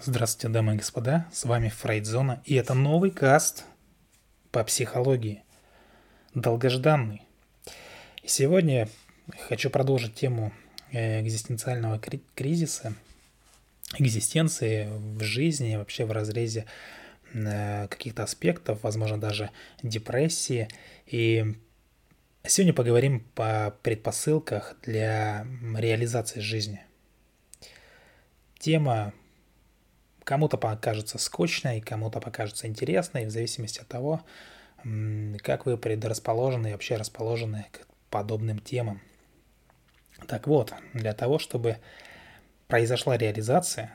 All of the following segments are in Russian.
Здравствуйте, дамы и господа, с вами Фрейдзона, и это новый каст по психологии, долгожданный. И сегодня хочу продолжить тему э, экзистенциального кризиса, экзистенции в жизни, вообще в разрезе э, каких-то аспектов, возможно, даже депрессии. И сегодня поговорим по предпосылках для реализации жизни. Тема Кому-то покажется скучной, кому-то покажется интересной, в зависимости от того, как вы предрасположены и вообще расположены к подобным темам. Так вот, для того, чтобы произошла реализация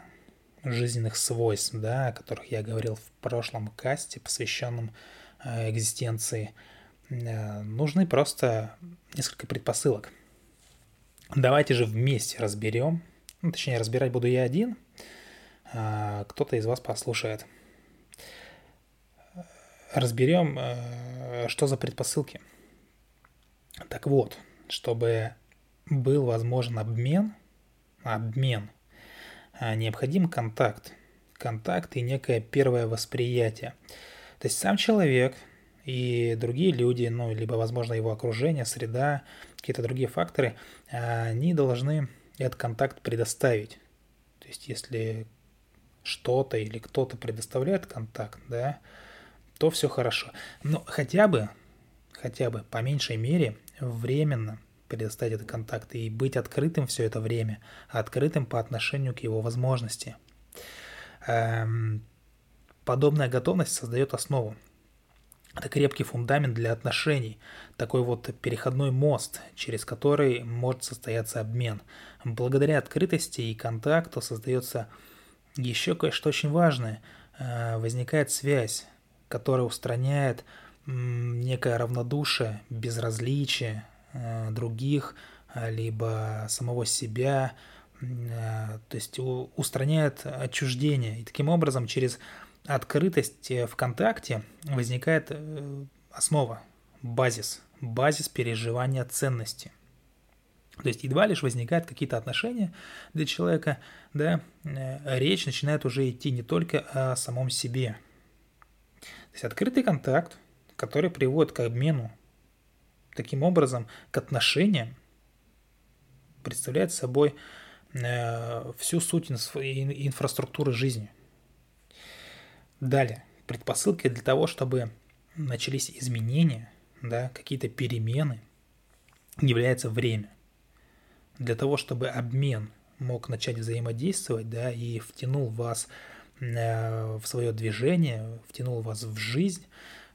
жизненных свойств, да, о которых я говорил в прошлом касте, посвященном э, экзистенции, э, нужны просто несколько предпосылок. Давайте же вместе разберем, ну, точнее, разбирать буду я один – кто-то из вас послушает. Разберем, э, что за предпосылки. Так вот, чтобы был возможен обмен, обмен, а, необходим контакт. Контакт и некое первое восприятие. То есть сам человек и другие люди, ну, либо, возможно, его окружение, среда, какие-то другие факторы, они должны этот контакт предоставить. То есть если что-то или кто-то предоставляет контакт, да, то все хорошо. Но хотя бы, хотя бы по меньшей мере временно предоставить этот контакт и быть открытым все это время, открытым по отношению к его возможности. Эм, подобная готовность создает основу. Это крепкий фундамент для отношений, такой вот переходной мост, через который может состояться обмен. Благодаря открытости и контакту создается еще кое-что очень важное. Э, возникает связь, которая устраняет некое равнодушие, безразличие э, других, э, либо самого себя, то есть устраняет отчуждение. И таким образом через открытость в контакте возникает основа, базис, базис переживания ценности – то есть едва лишь возникают какие-то отношения для человека, да, э, речь начинает уже идти не только о самом себе. То есть открытый контакт, который приводит к обмену, таким образом, к отношениям, представляет собой э, всю суть инфраструктуры жизни. Далее, предпосылки для того, чтобы начались изменения, да, какие-то перемены, является время – для того, чтобы обмен мог начать взаимодействовать, да, и втянул вас э, в свое движение, втянул вас в жизнь,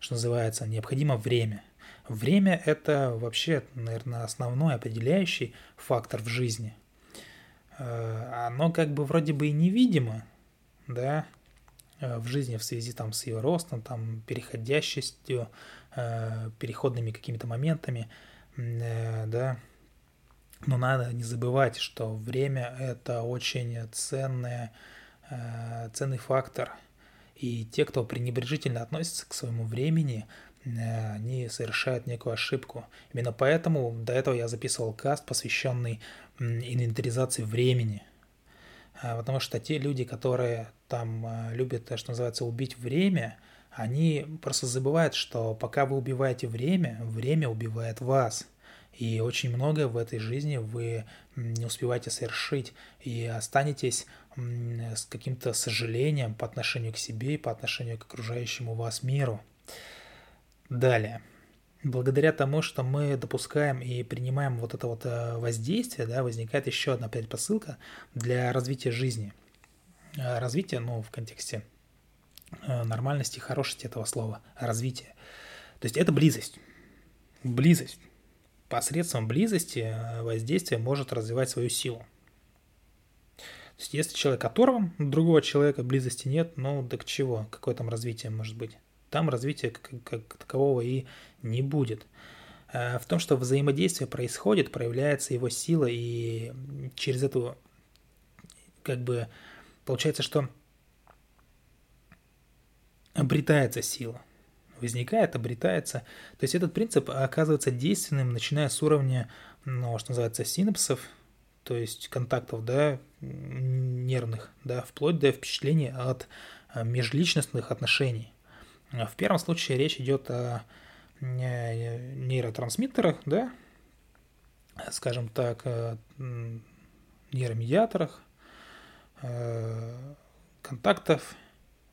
что называется, необходимо время. Время – это вообще, наверное, основной определяющий фактор в жизни. Э, оно как бы вроде бы и невидимо, да, э, в жизни в связи там с ее ростом, там, переходящестью, переходными какими-то моментами, да, но надо не забывать, что время – это очень ценное, э, ценный фактор. И те, кто пренебрежительно относится к своему времени, э, они совершают некую ошибку. Именно поэтому до этого я записывал каст, посвященный инвентаризации времени. Э, потому что те люди, которые там любят, что называется, убить время, они просто забывают, что пока вы убиваете время, время убивает вас – и очень многое в этой жизни вы не успеваете совершить и останетесь с каким-то сожалением по отношению к себе и по отношению к окружающему вас миру. Далее. Благодаря тому, что мы допускаем и принимаем вот это вот э, воздействие, да, возникает еще одна предпосылка для развития жизни. Э, развитие, ну, в контексте э, нормальности, хорошести этого слова, развитие. То есть это близость. Близость посредством близости э, воздействие может развивать свою силу. То есть, если человек оторван, другого человека близости нет, ну, да к чего? Какое там развитие может быть? Там развития как, как такового и не будет. Э, в том, что взаимодействие происходит, проявляется его сила, и через эту, как бы, получается, что обретается сила возникает, обретается. То есть этот принцип оказывается действенным, начиная с уровня, ну, что называется, синапсов, то есть контактов, да, нервных, да, вплоть до впечатлений от межличностных отношений. В первом случае речь идет о нейротрансмиттерах, да, скажем так, нейромедиаторах, контактов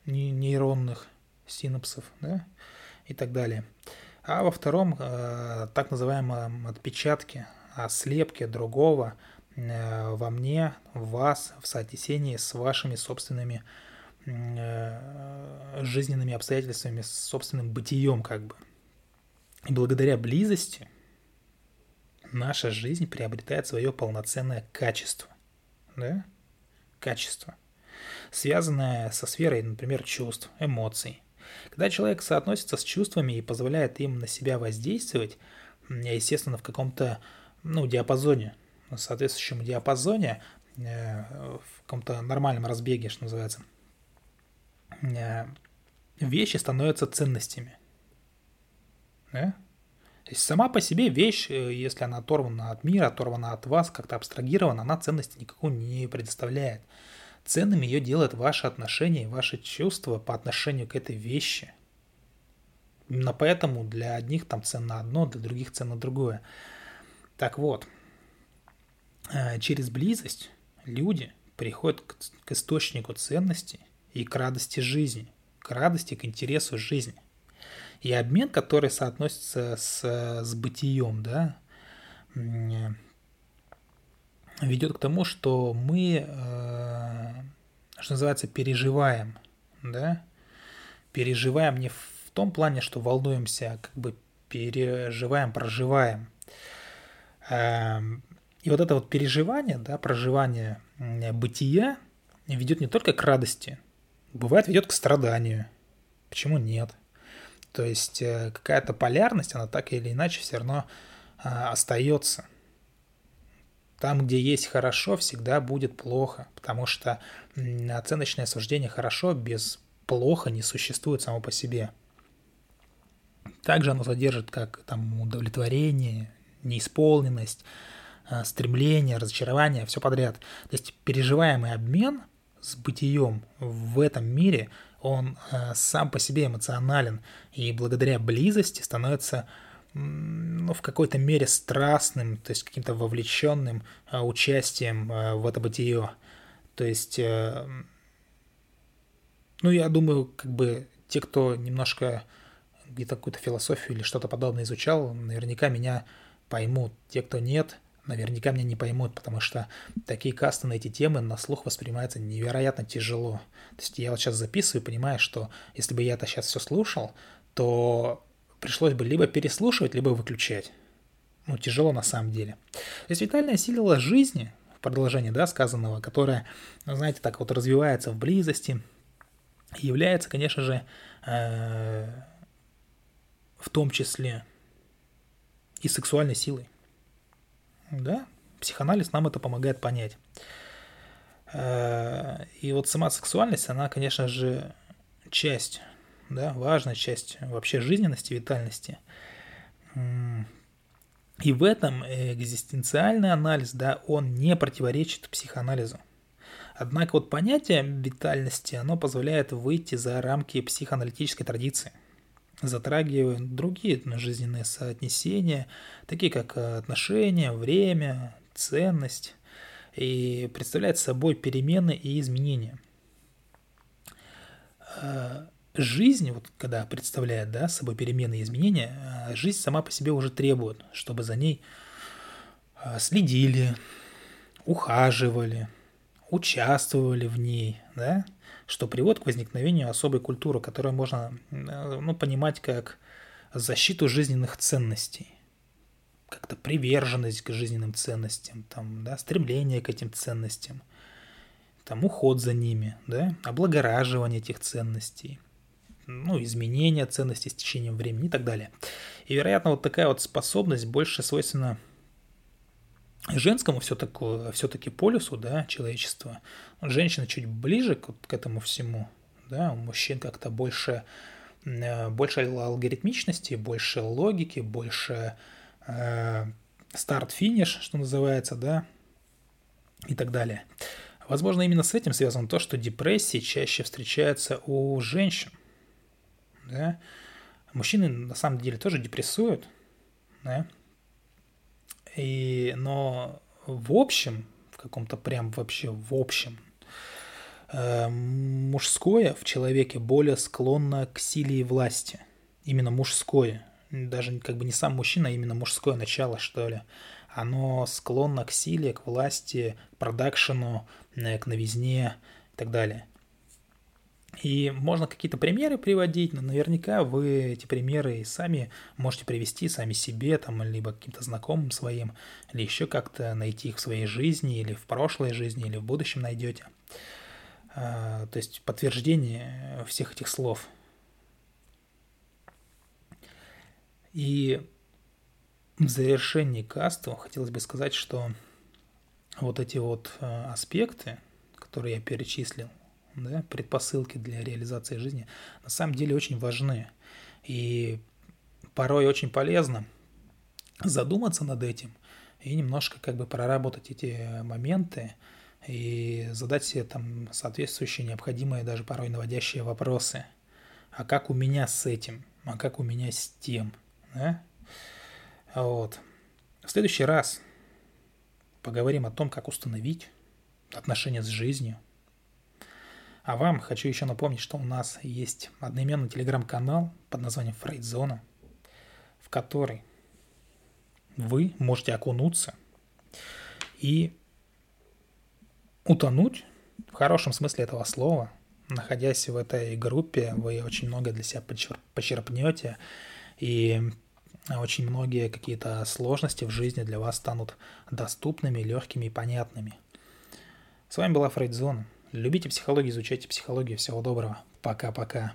нейронных, синапсов, да, и так далее. А во втором так называемом отпечатке, о слепке другого э, во мне, в вас, в соотнесении с вашими собственными э, жизненными обстоятельствами, с собственным бытием как бы. И благодаря близости наша жизнь приобретает свое полноценное качество. Да? Качество. Связанное со сферой, например, чувств, эмоций. Когда человек соотносится с чувствами и позволяет им на себя воздействовать, естественно, в каком-то ну, диапазоне, соответствующем диапазоне, э, в каком-то нормальном разбеге, что называется, э, вещи становятся ценностями. Да? То есть сама по себе вещь, э, если она оторвана от мира, оторвана от вас, как-то абстрагирована, она ценности никакой не предоставляет. Ценным ее делает ваше отношение, ваши чувства по отношению к этой вещи. Именно поэтому для одних там ценно одно, для других ценно другое. Так вот, э, через близость люди приходят к источнику ценности и к радости жизни, к радости, к интересу жизни. И обмен, который соотносится с, с бытием, да, ведет к тому, что мы, э, что называется, переживаем, да, переживаем не в том плане, что волнуемся, а как бы переживаем, проживаем – Эм, и вот это вот переживание, да, проживание бытия ведет не только к радости, бывает ведет к страданию. Почему нет? То есть э, какая-то полярность, она так или иначе все равно а, остается. Там, где есть хорошо, всегда будет плохо, потому что оценочное суждение хорошо без плохо не существует само по себе. Также оно содержит как там удовлетворение, неисполненность, э, стремление, разочарование, все подряд. То есть переживаемый обмен с бытием в этом мире, он э, сам по себе эмоционален и благодаря близости становится ну, в какой-то мере страстным, то есть каким-то вовлеченным э, участием в это бытие. То есть, ну, я думаю, как бы те, кто немножко где-то какую-то философию или что-то подобное изучал, наверняка меня поймут. Те, кто нет, наверняка меня не поймут, потому что такие касты на эти темы на слух воспринимаются невероятно тяжело. То есть я вот сейчас записываю, понимаю, что если бы я это сейчас все слушал, то пришлось бы либо переслушивать, либо выключать. Ну, тяжело на самом деле. То есть витальная сила жизни, в продолжении, да, сказанного, которая, ну, знаете, так вот развивается в близости, является, конечно же, э, в том числе и сексуальной силой. Да, психоанализ нам это помогает понять. Э, и вот сама сексуальность, она, конечно же, часть, да, важная часть вообще жизненности, витальности. И в этом экзистенциальный анализ, да, он не противоречит психоанализу. Однако вот понятие витальности, оно позволяет выйти за рамки психоаналитической традиции – затрагивают другие жизненные соотнесения, такие как э, отношения, время, ценность, и представляет собой перемены и изменения. Жизнь, вот когда представляет да, собой перемены и изменения, э, жизнь сама по себе уже требует, чтобы за ней следили, ухаживали, участвовали в ней, да, что приводит к возникновению особой культуры, которую можно ну, понимать как защиту жизненных ценностей, как-то приверженность к жизненным ценностям, там, да, стремление к этим ценностям, там, уход за ними, да, облагораживание этих ценностей, ну, изменение ценностей с течением времени и так далее. И, вероятно, вот такая вот способность больше свойственна женскому все-таки, все-таки полюсу, да, человечества. Женщина чуть ближе к, к этому всему, да, у мужчин как-то больше, э, больше алгоритмичности, больше логики, больше э, старт-финиш, что называется, да, и так далее. Возможно, именно с этим связано то, что депрессии чаще встречаются у женщин. Да? Мужчины на самом деле тоже депрессуют, да? И, но в общем, в каком-то прям вообще в общем, э, мужское в человеке более склонно к силе и власти. Именно мужское. Даже как бы не сам мужчина, а именно мужское начало, что ли. Оно склонно к силе, к власти, к продакшену, э, к новизне и так далее. И можно какие-то примеры приводить, но наверняка вы эти примеры и сами можете привести сами себе, там, либо каким-то знакомым своим, или еще как-то найти их в своей жизни, или в прошлой жизни, или в будущем найдете. А, то есть подтверждение всех этих слов. И в завершении каста хотелось бы сказать, что вот эти вот а, аспекты, которые я перечислил, да, предпосылки для реализации жизни, на самом деле очень важны. И порой очень полезно задуматься над этим и немножко как бы проработать эти моменты и задать себе там соответствующие необходимые, даже порой наводящие вопросы. А как у меня с этим? А как у меня с тем? Да? Вот. В следующий раз поговорим о том, как установить отношения с жизнью, а вам хочу еще напомнить, что у нас есть одноименный телеграм-канал под названием Фрейдзона, в который вы можете окунуться и утонуть, в хорошем смысле этого слова, находясь в этой группе, вы очень много для себя почерпнете, и очень многие какие-то сложности в жизни для вас станут доступными, легкими и понятными. С вами была Фрейдзона. Любите психологию, изучайте психологию. Всего доброго. Пока-пока.